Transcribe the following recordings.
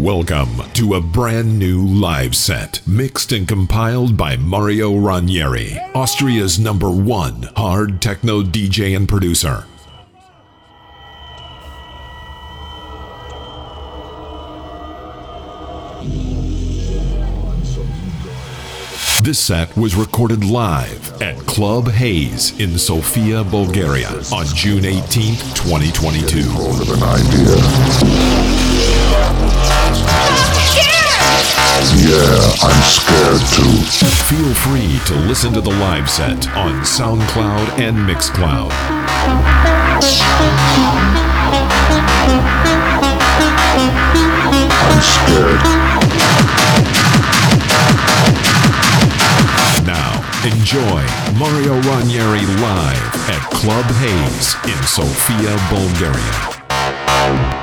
Welcome to a brand new live set, mixed and compiled by Mario Ranieri, Austria's number one hard techno DJ and producer. This set was recorded live at Club Haze in Sofia, Bulgaria on June 18, 2022. an idea. Yeah, I'm scared too. Feel free to listen to the live set on SoundCloud and Mixcloud. I'm scared. Enjoy Mario Ranieri live at Club Haze in Sofia, Bulgaria.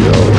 He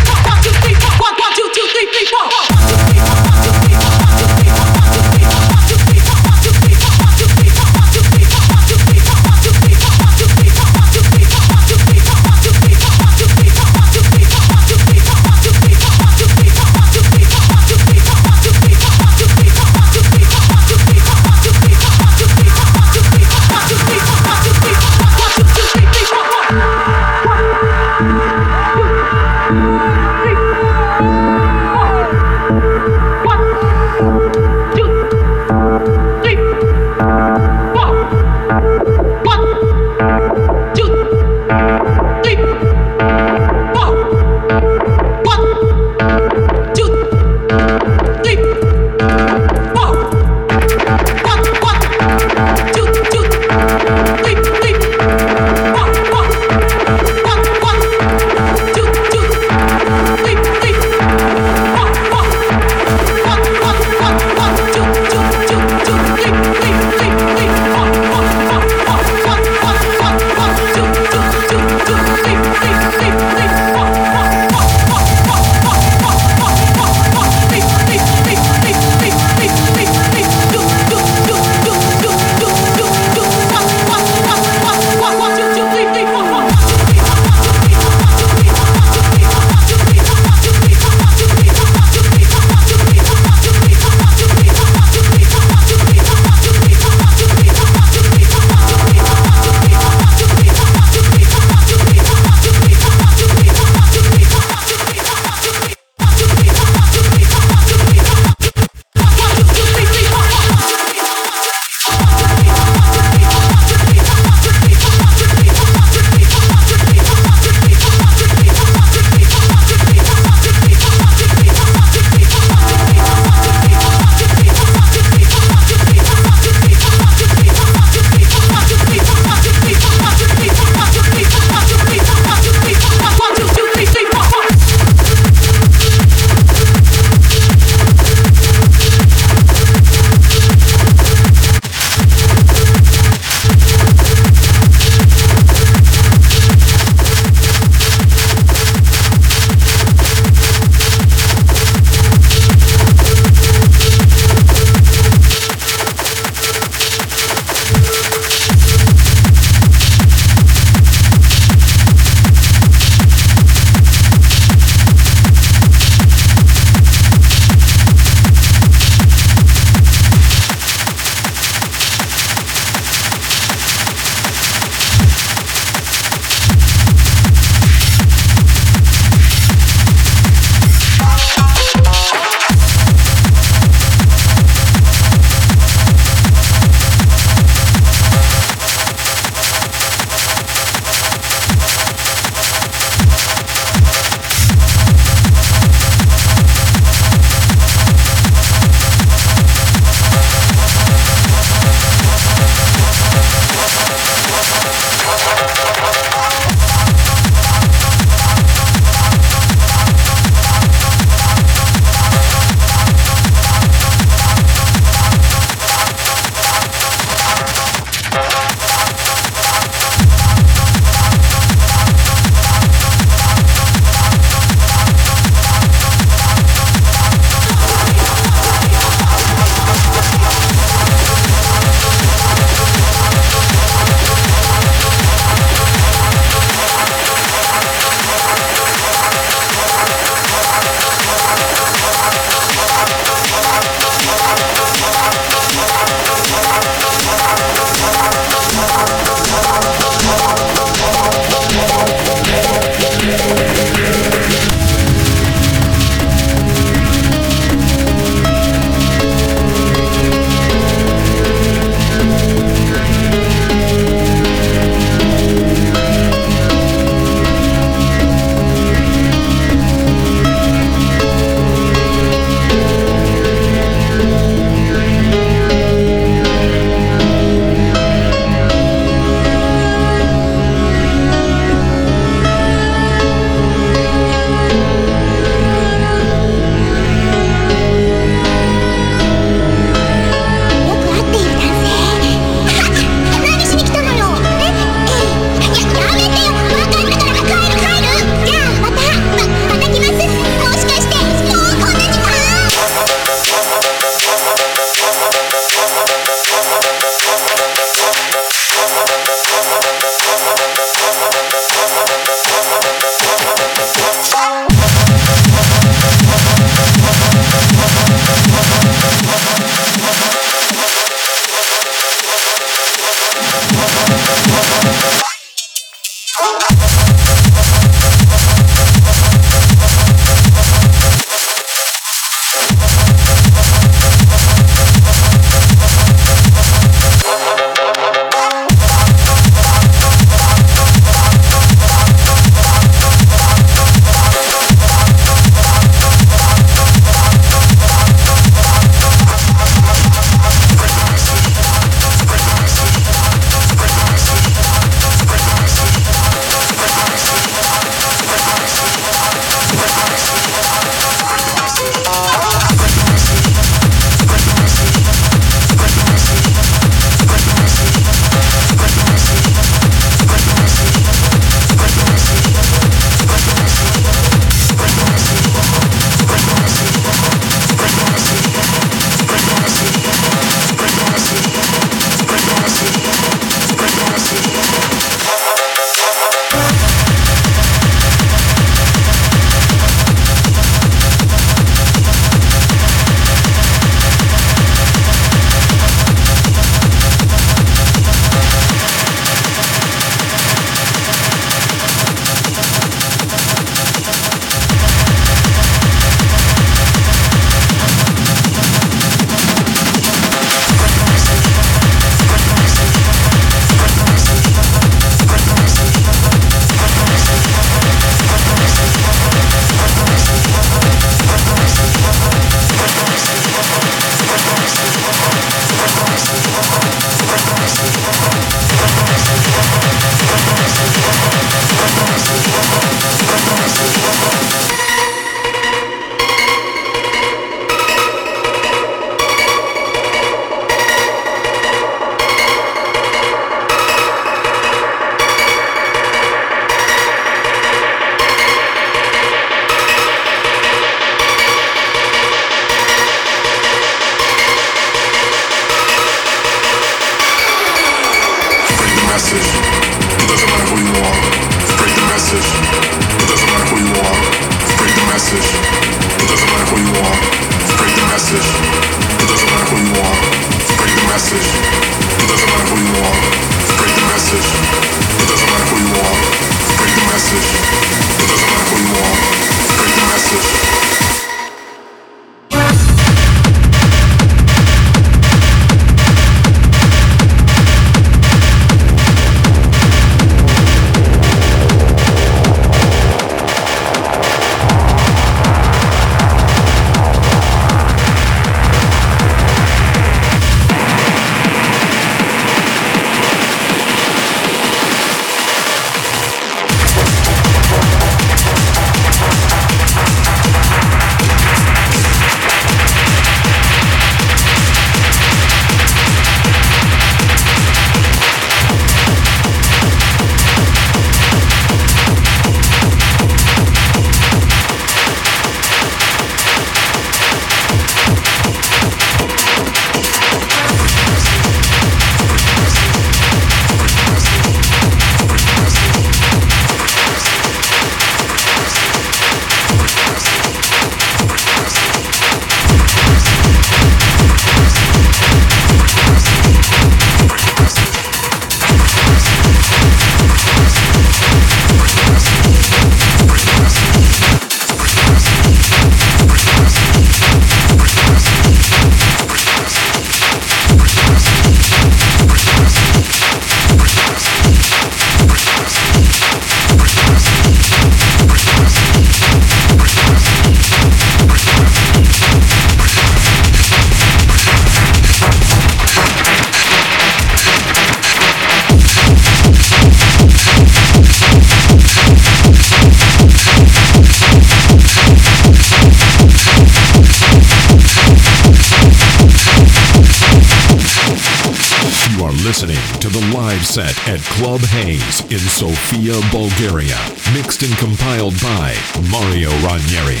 listening to the live set at Club Haze in Sofia, Bulgaria, mixed and compiled by Mario Ranieri.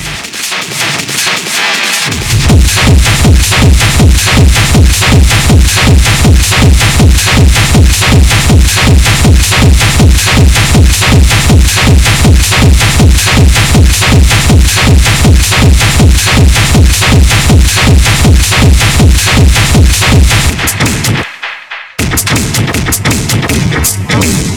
Thank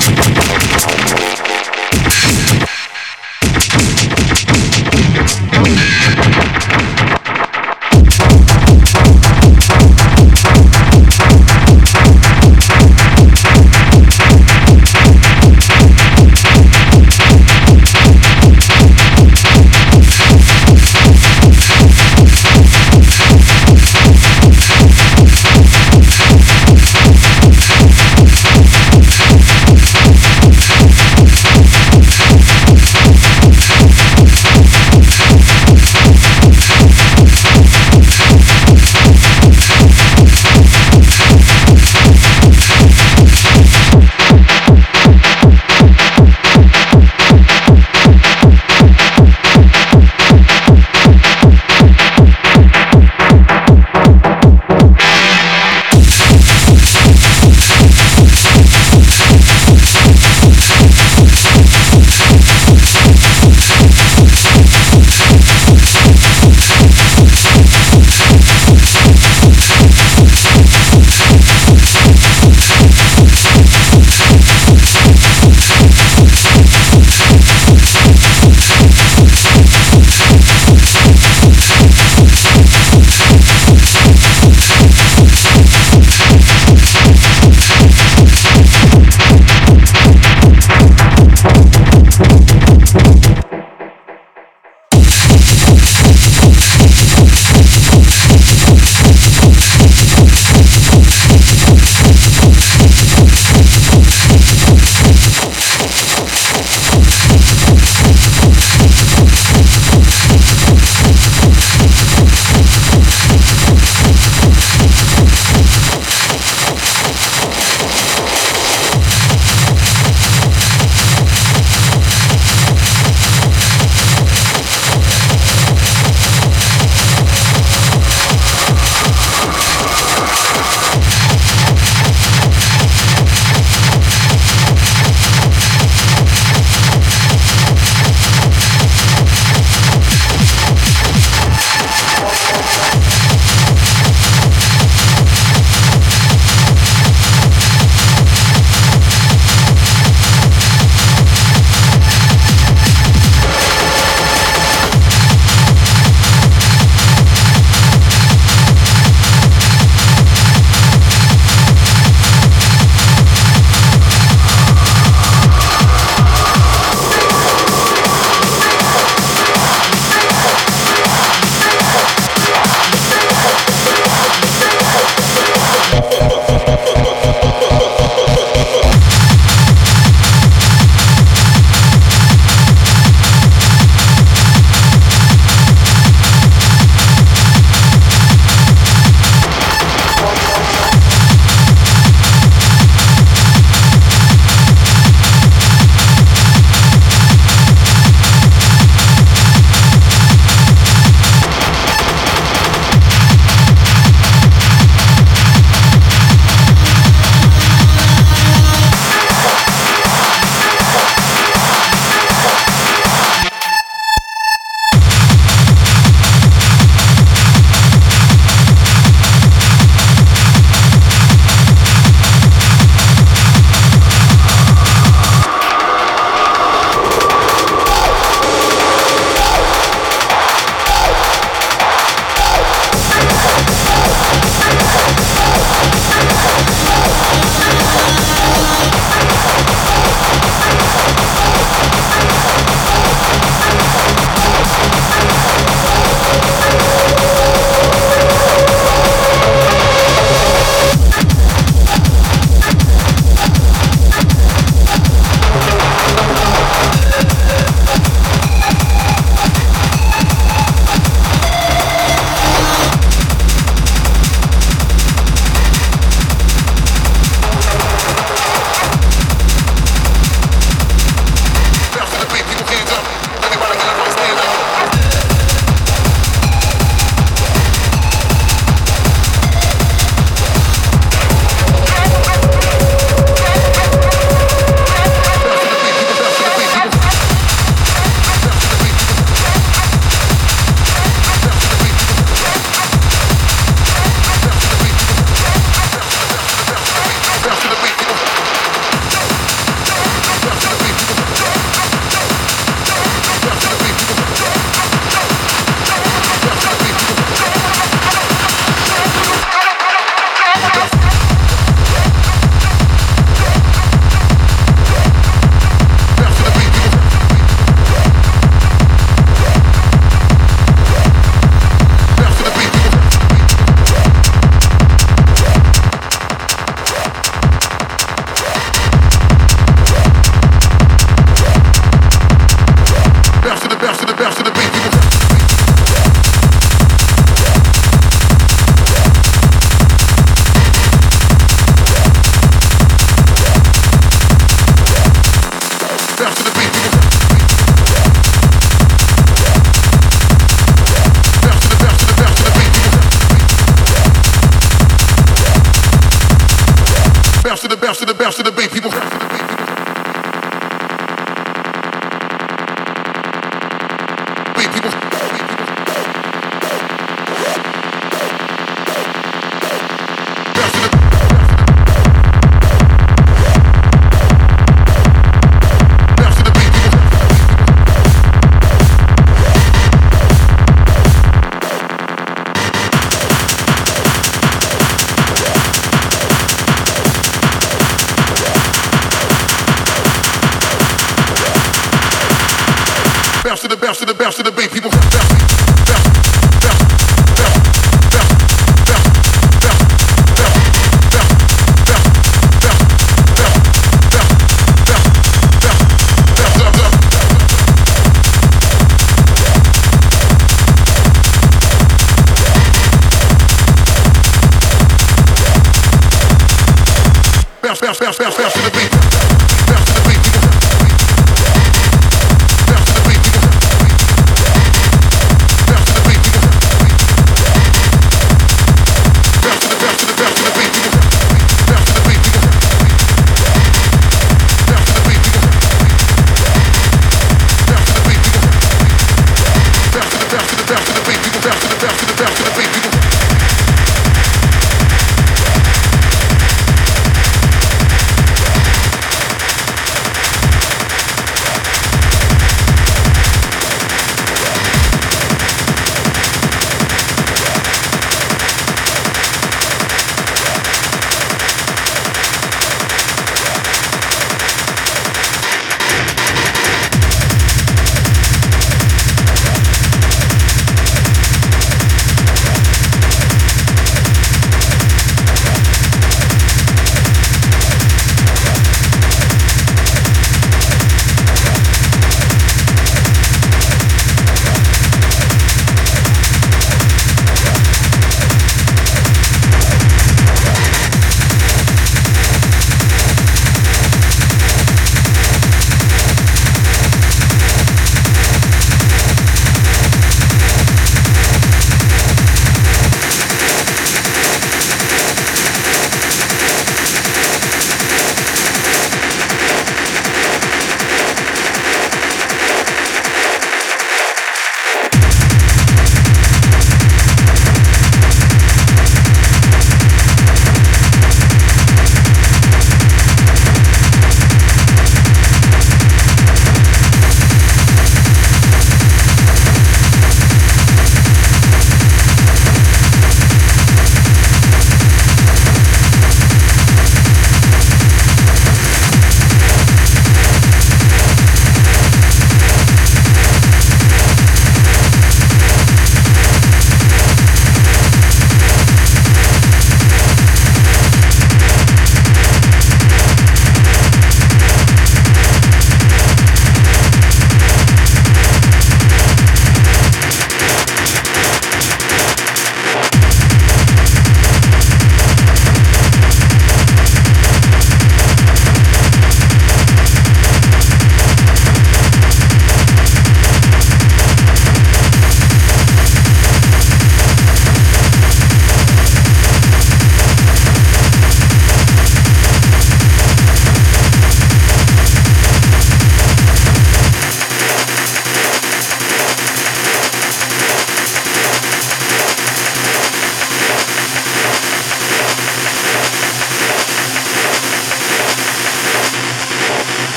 the beat. People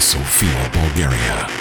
Sofia, Bulgaria.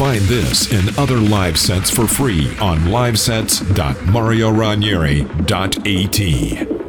Find this and other live sets for free on livesets.marioranieri.at.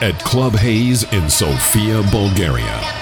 at Club Haze in Sofia, Bulgaria.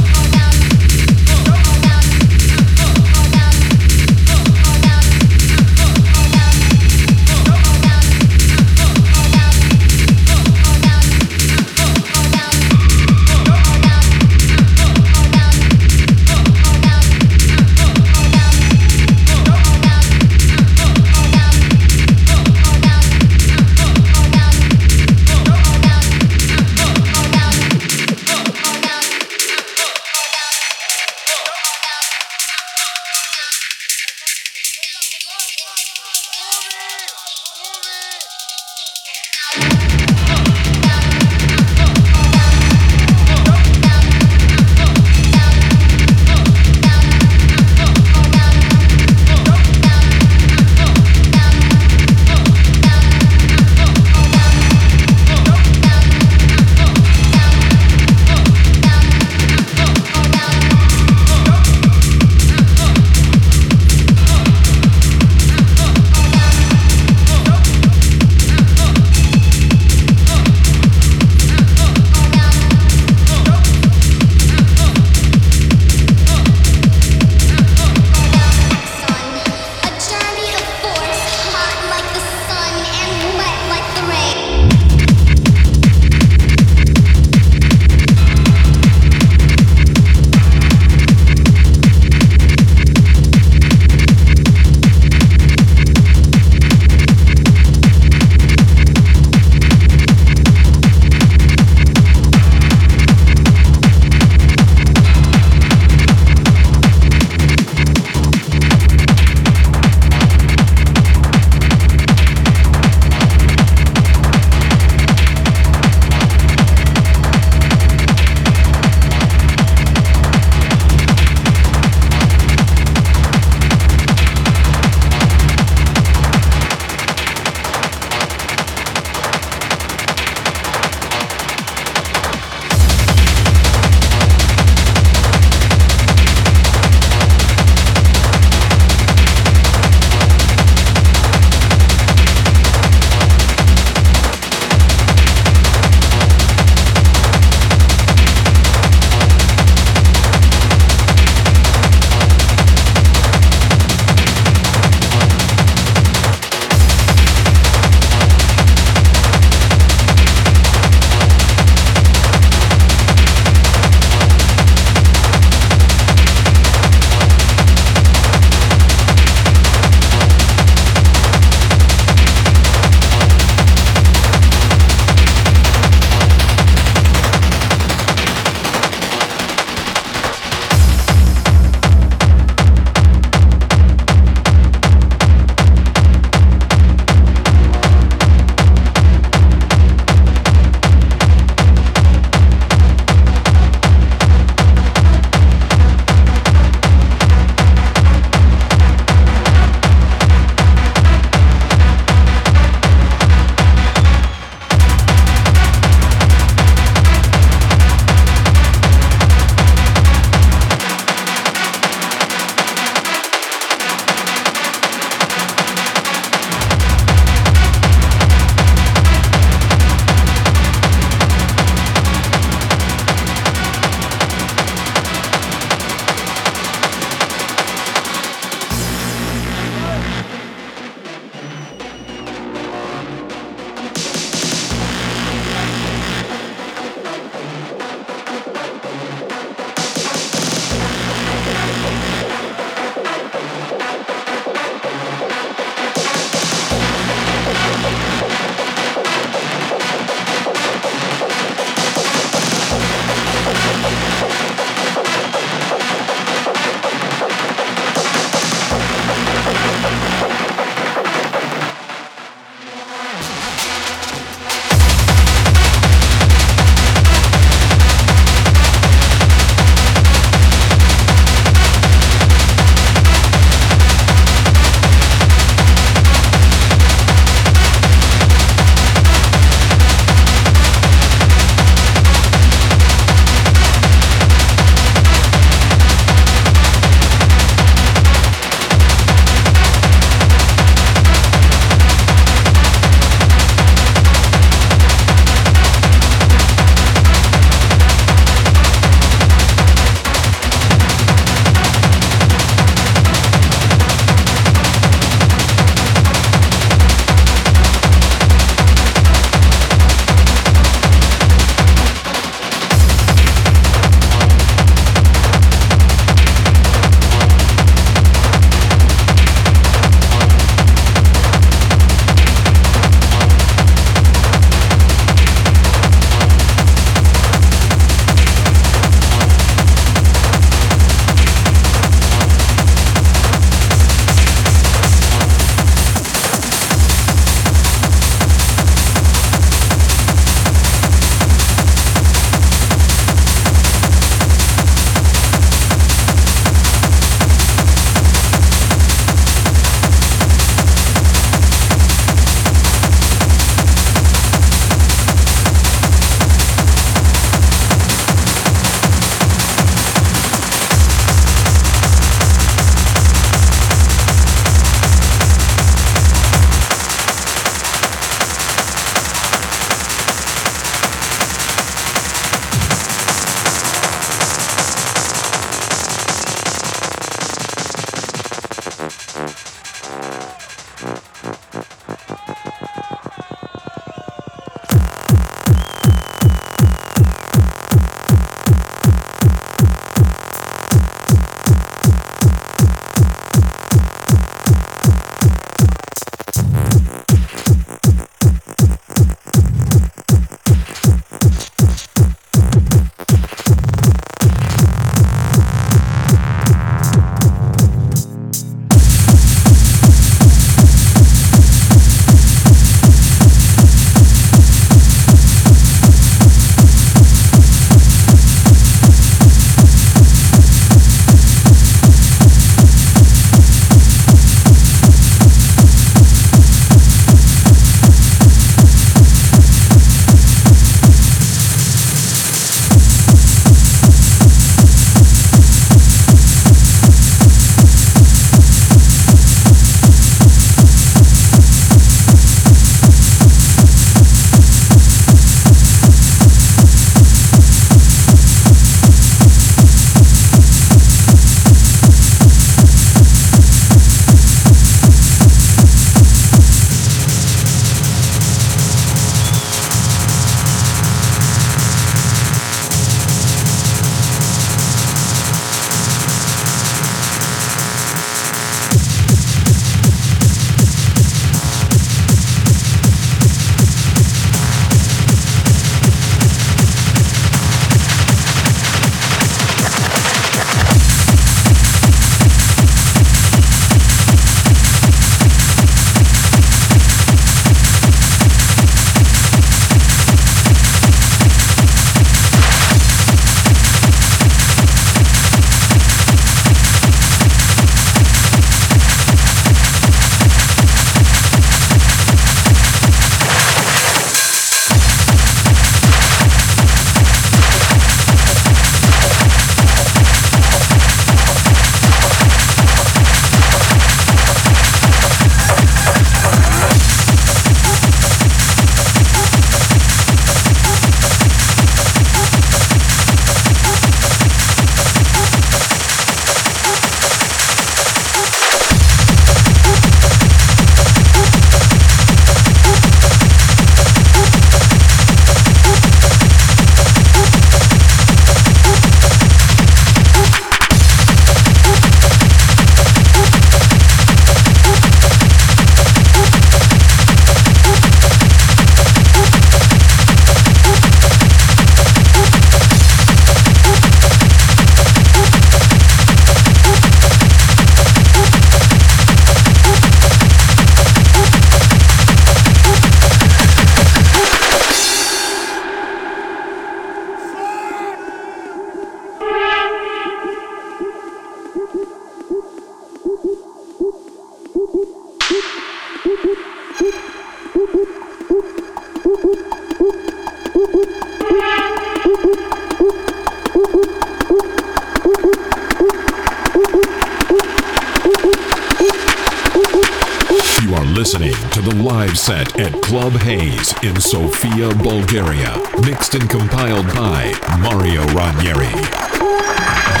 Sofia, Bulgaria, mixed and compiled by Mario Ranieri.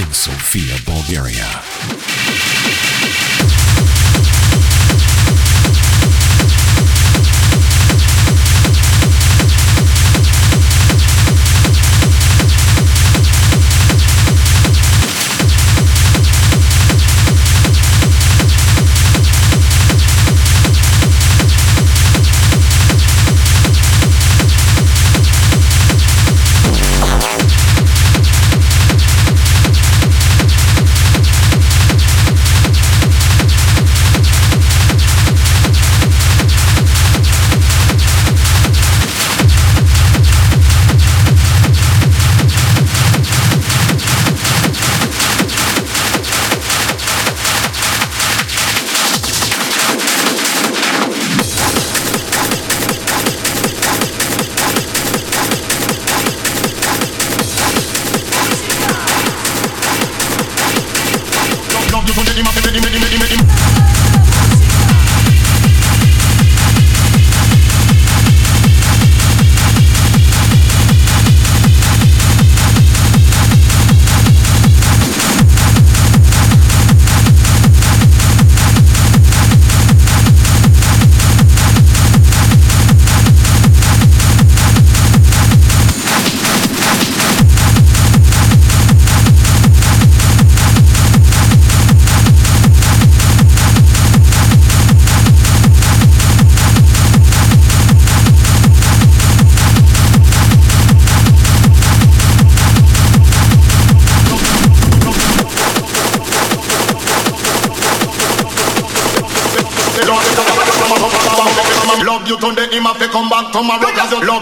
in Sofia, Bulgaria.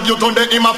you done the him a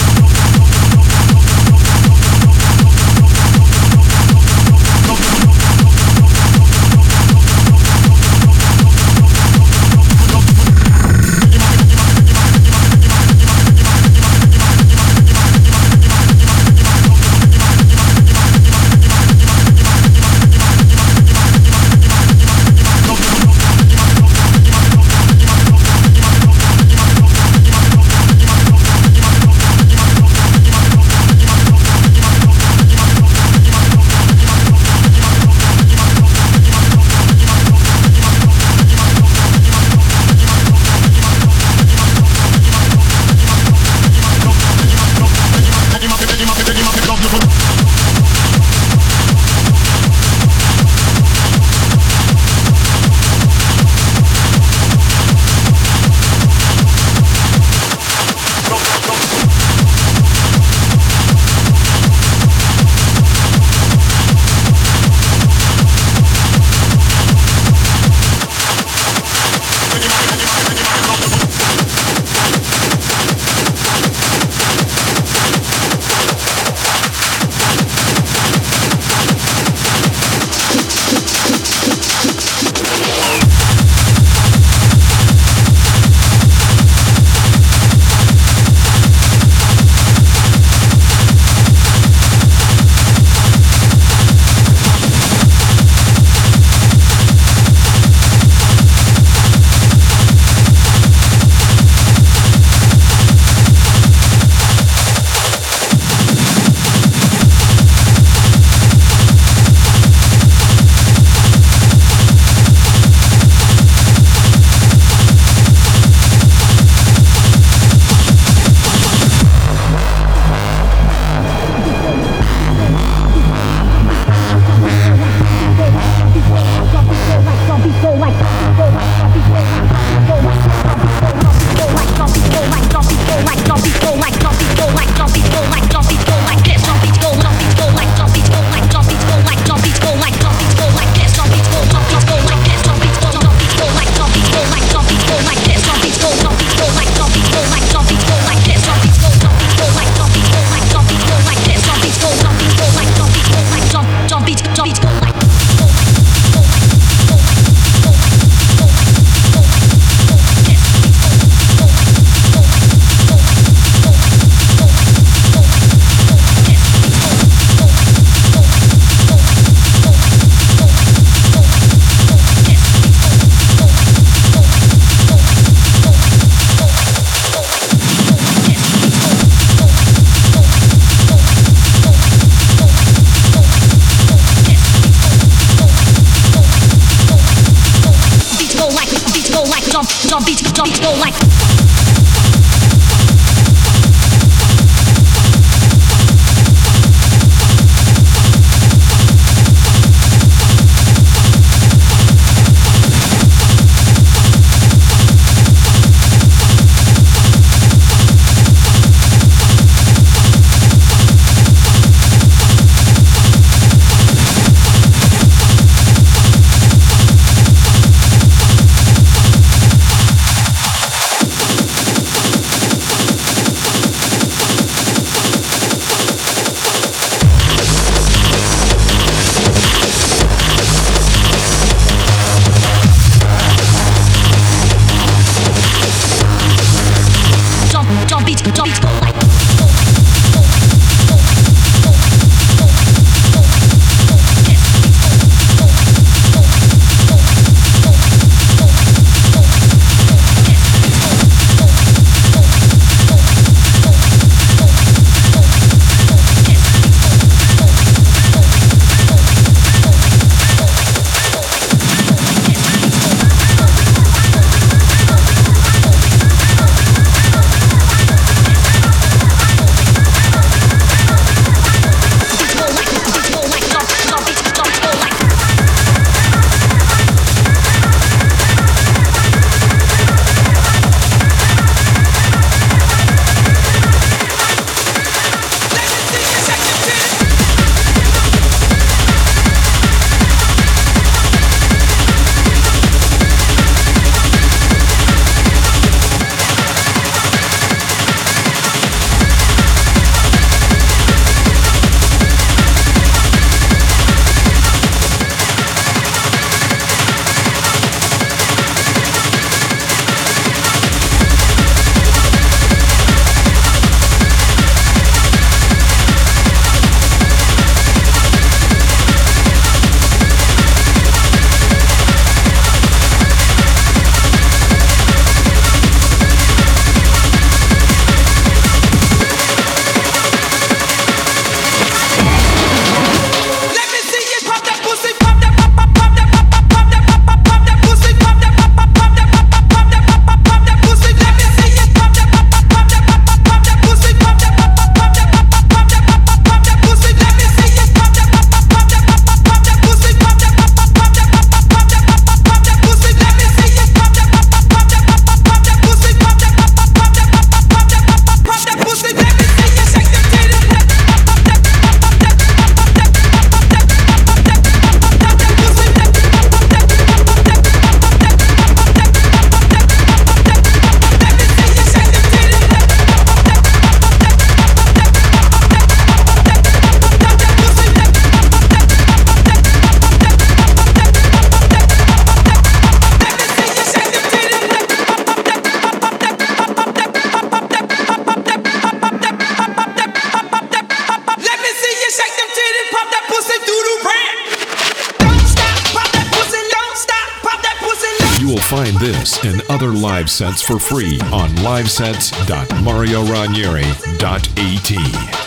sets for free on livesets.marioranieri.at.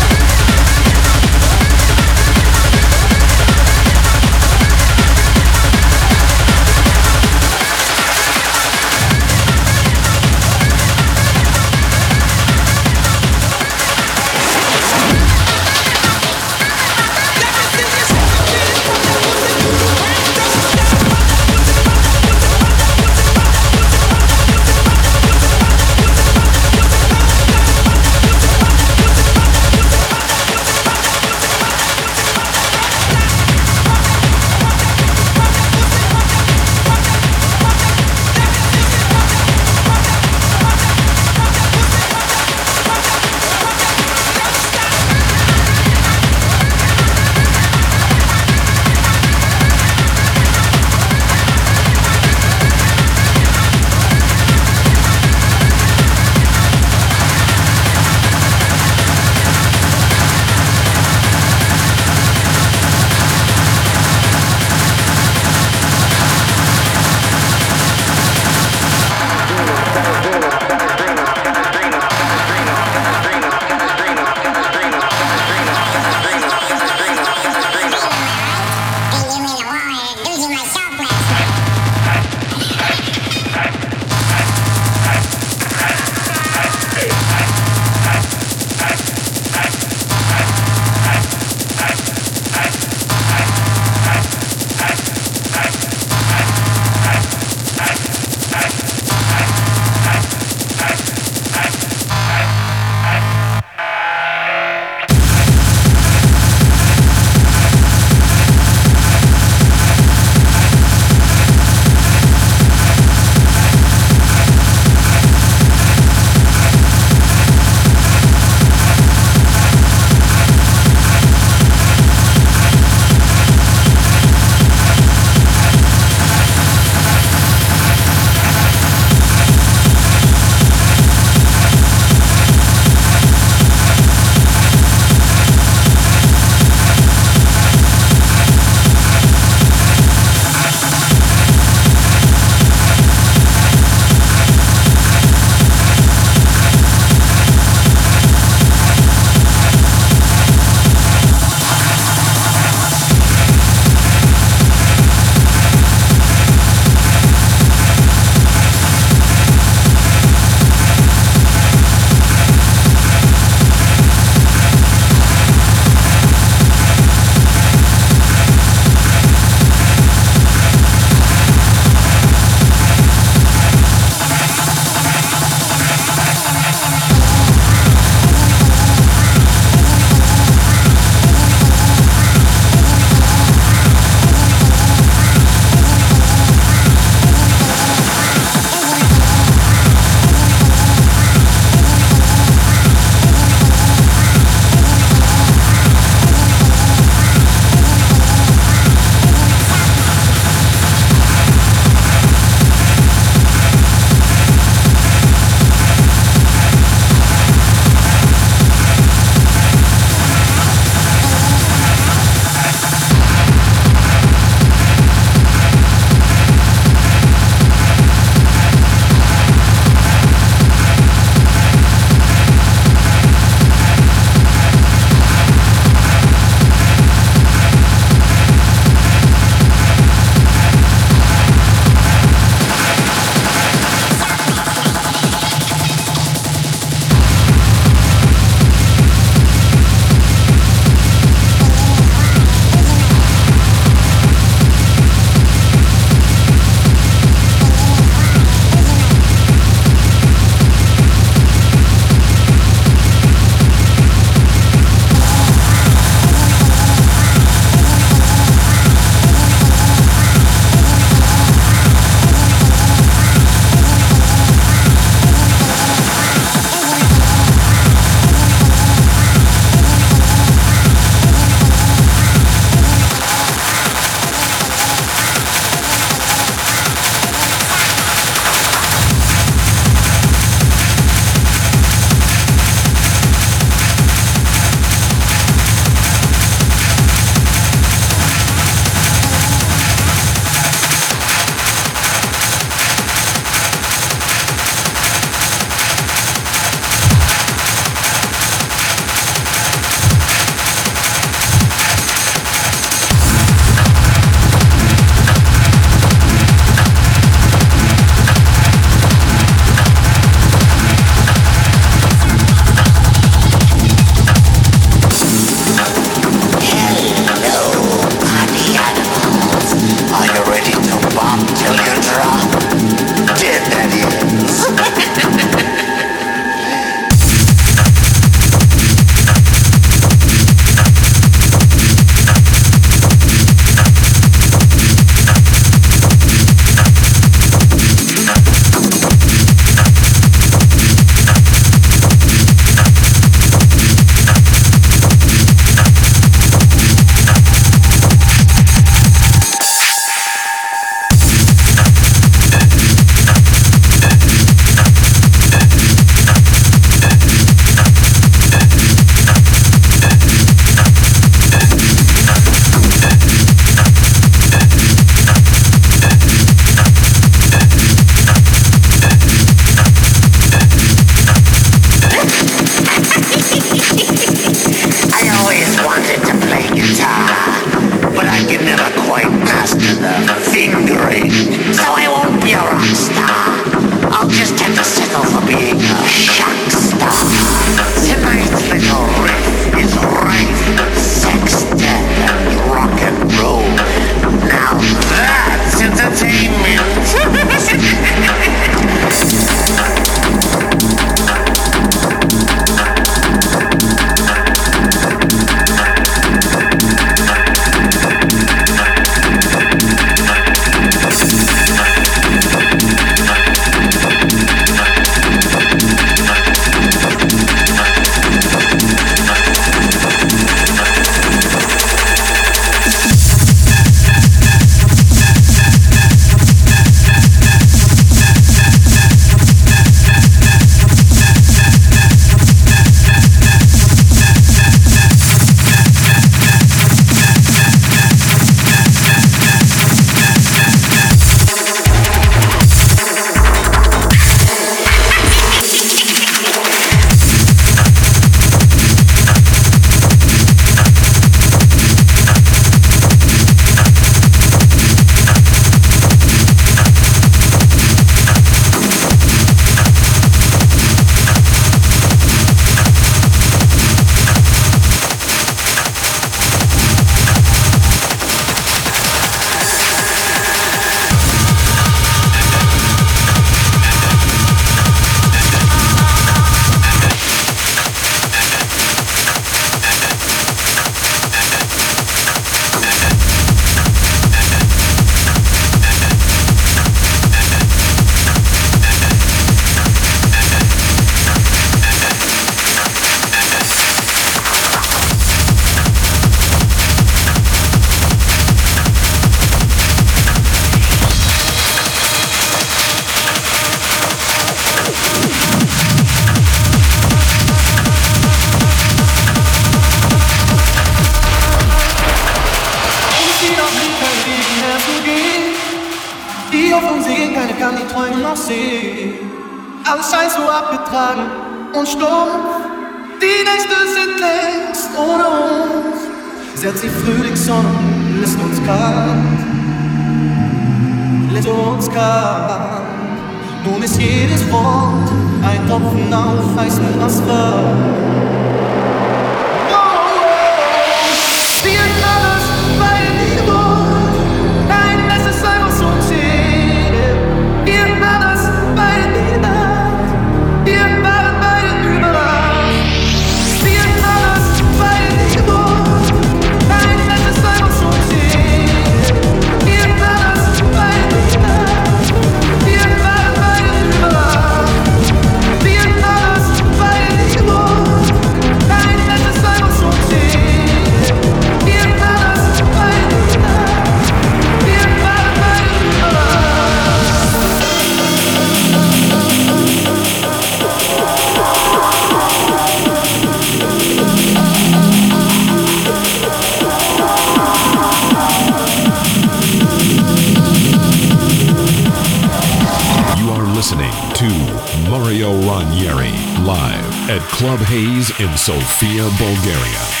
at Club Haze in Sofia, Bulgaria.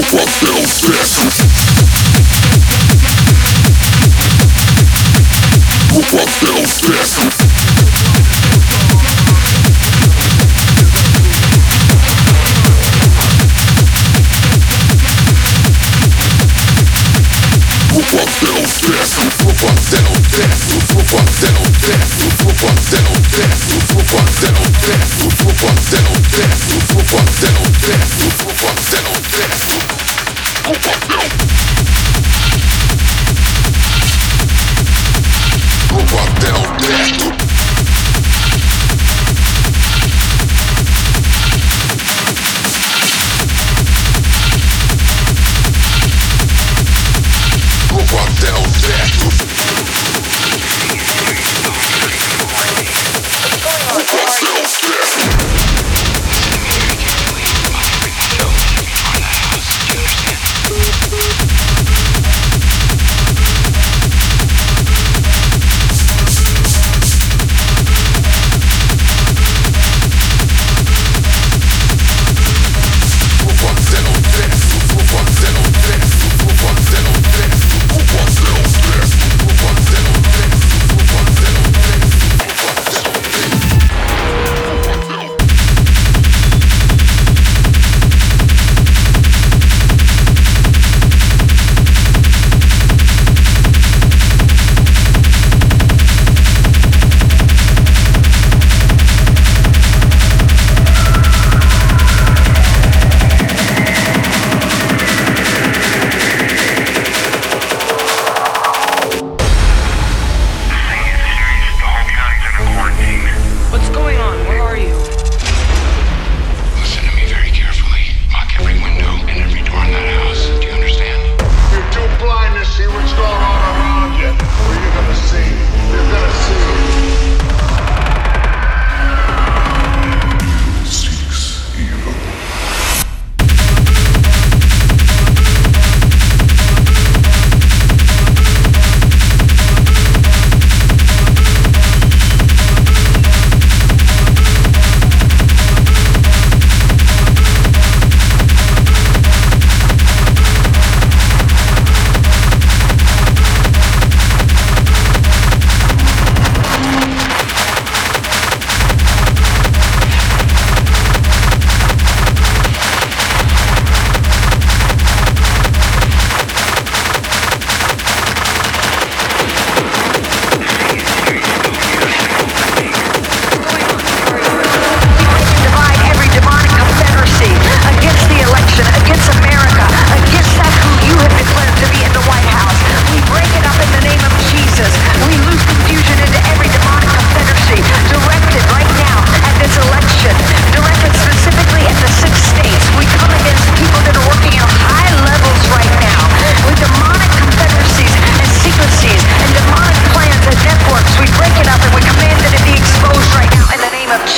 no papel sexo. No papel sexo. No papel sexo. No papel sexo. No papel sexo. No papel sexo. No papel sexo. No papel sexo.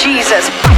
Jesus.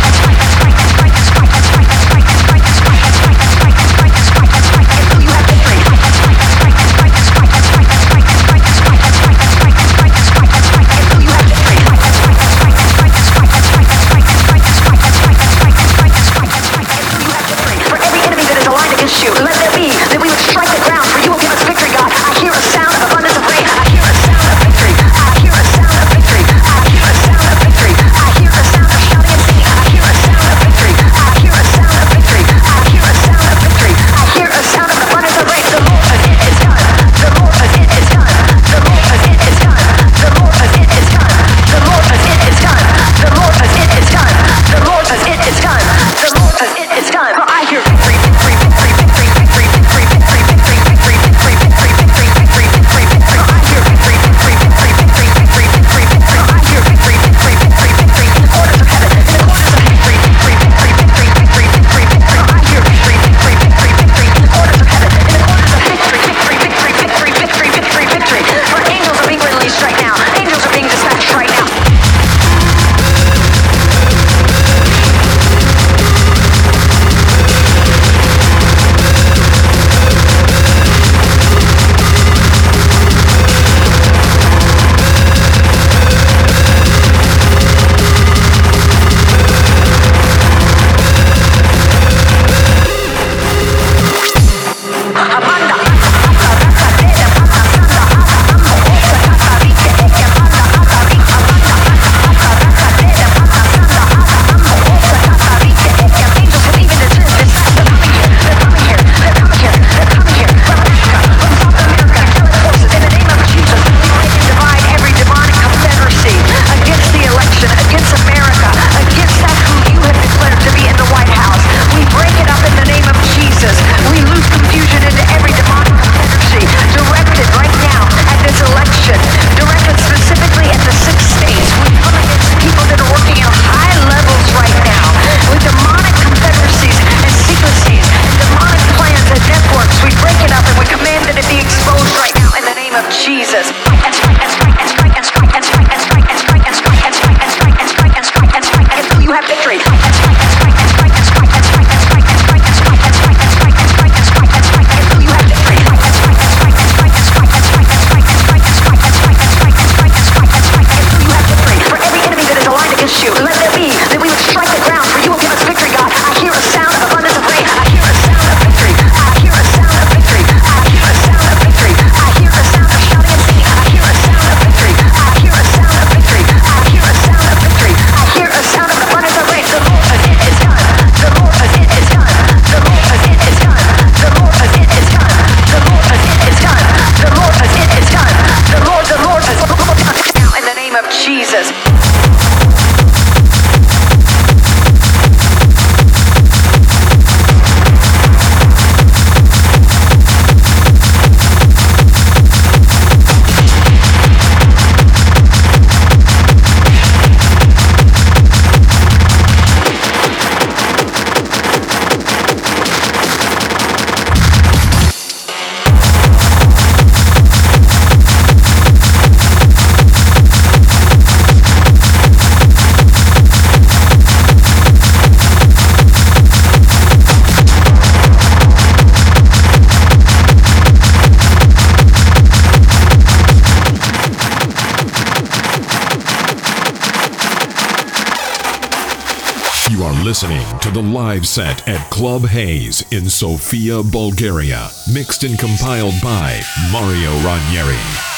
The live set at Club Haze in Sofia, Bulgaria. Mixed and compiled by Mario Ranieri.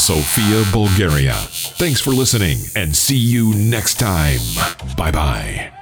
Sofia, Bulgaria. Thanks for listening and see you next time. Bye bye.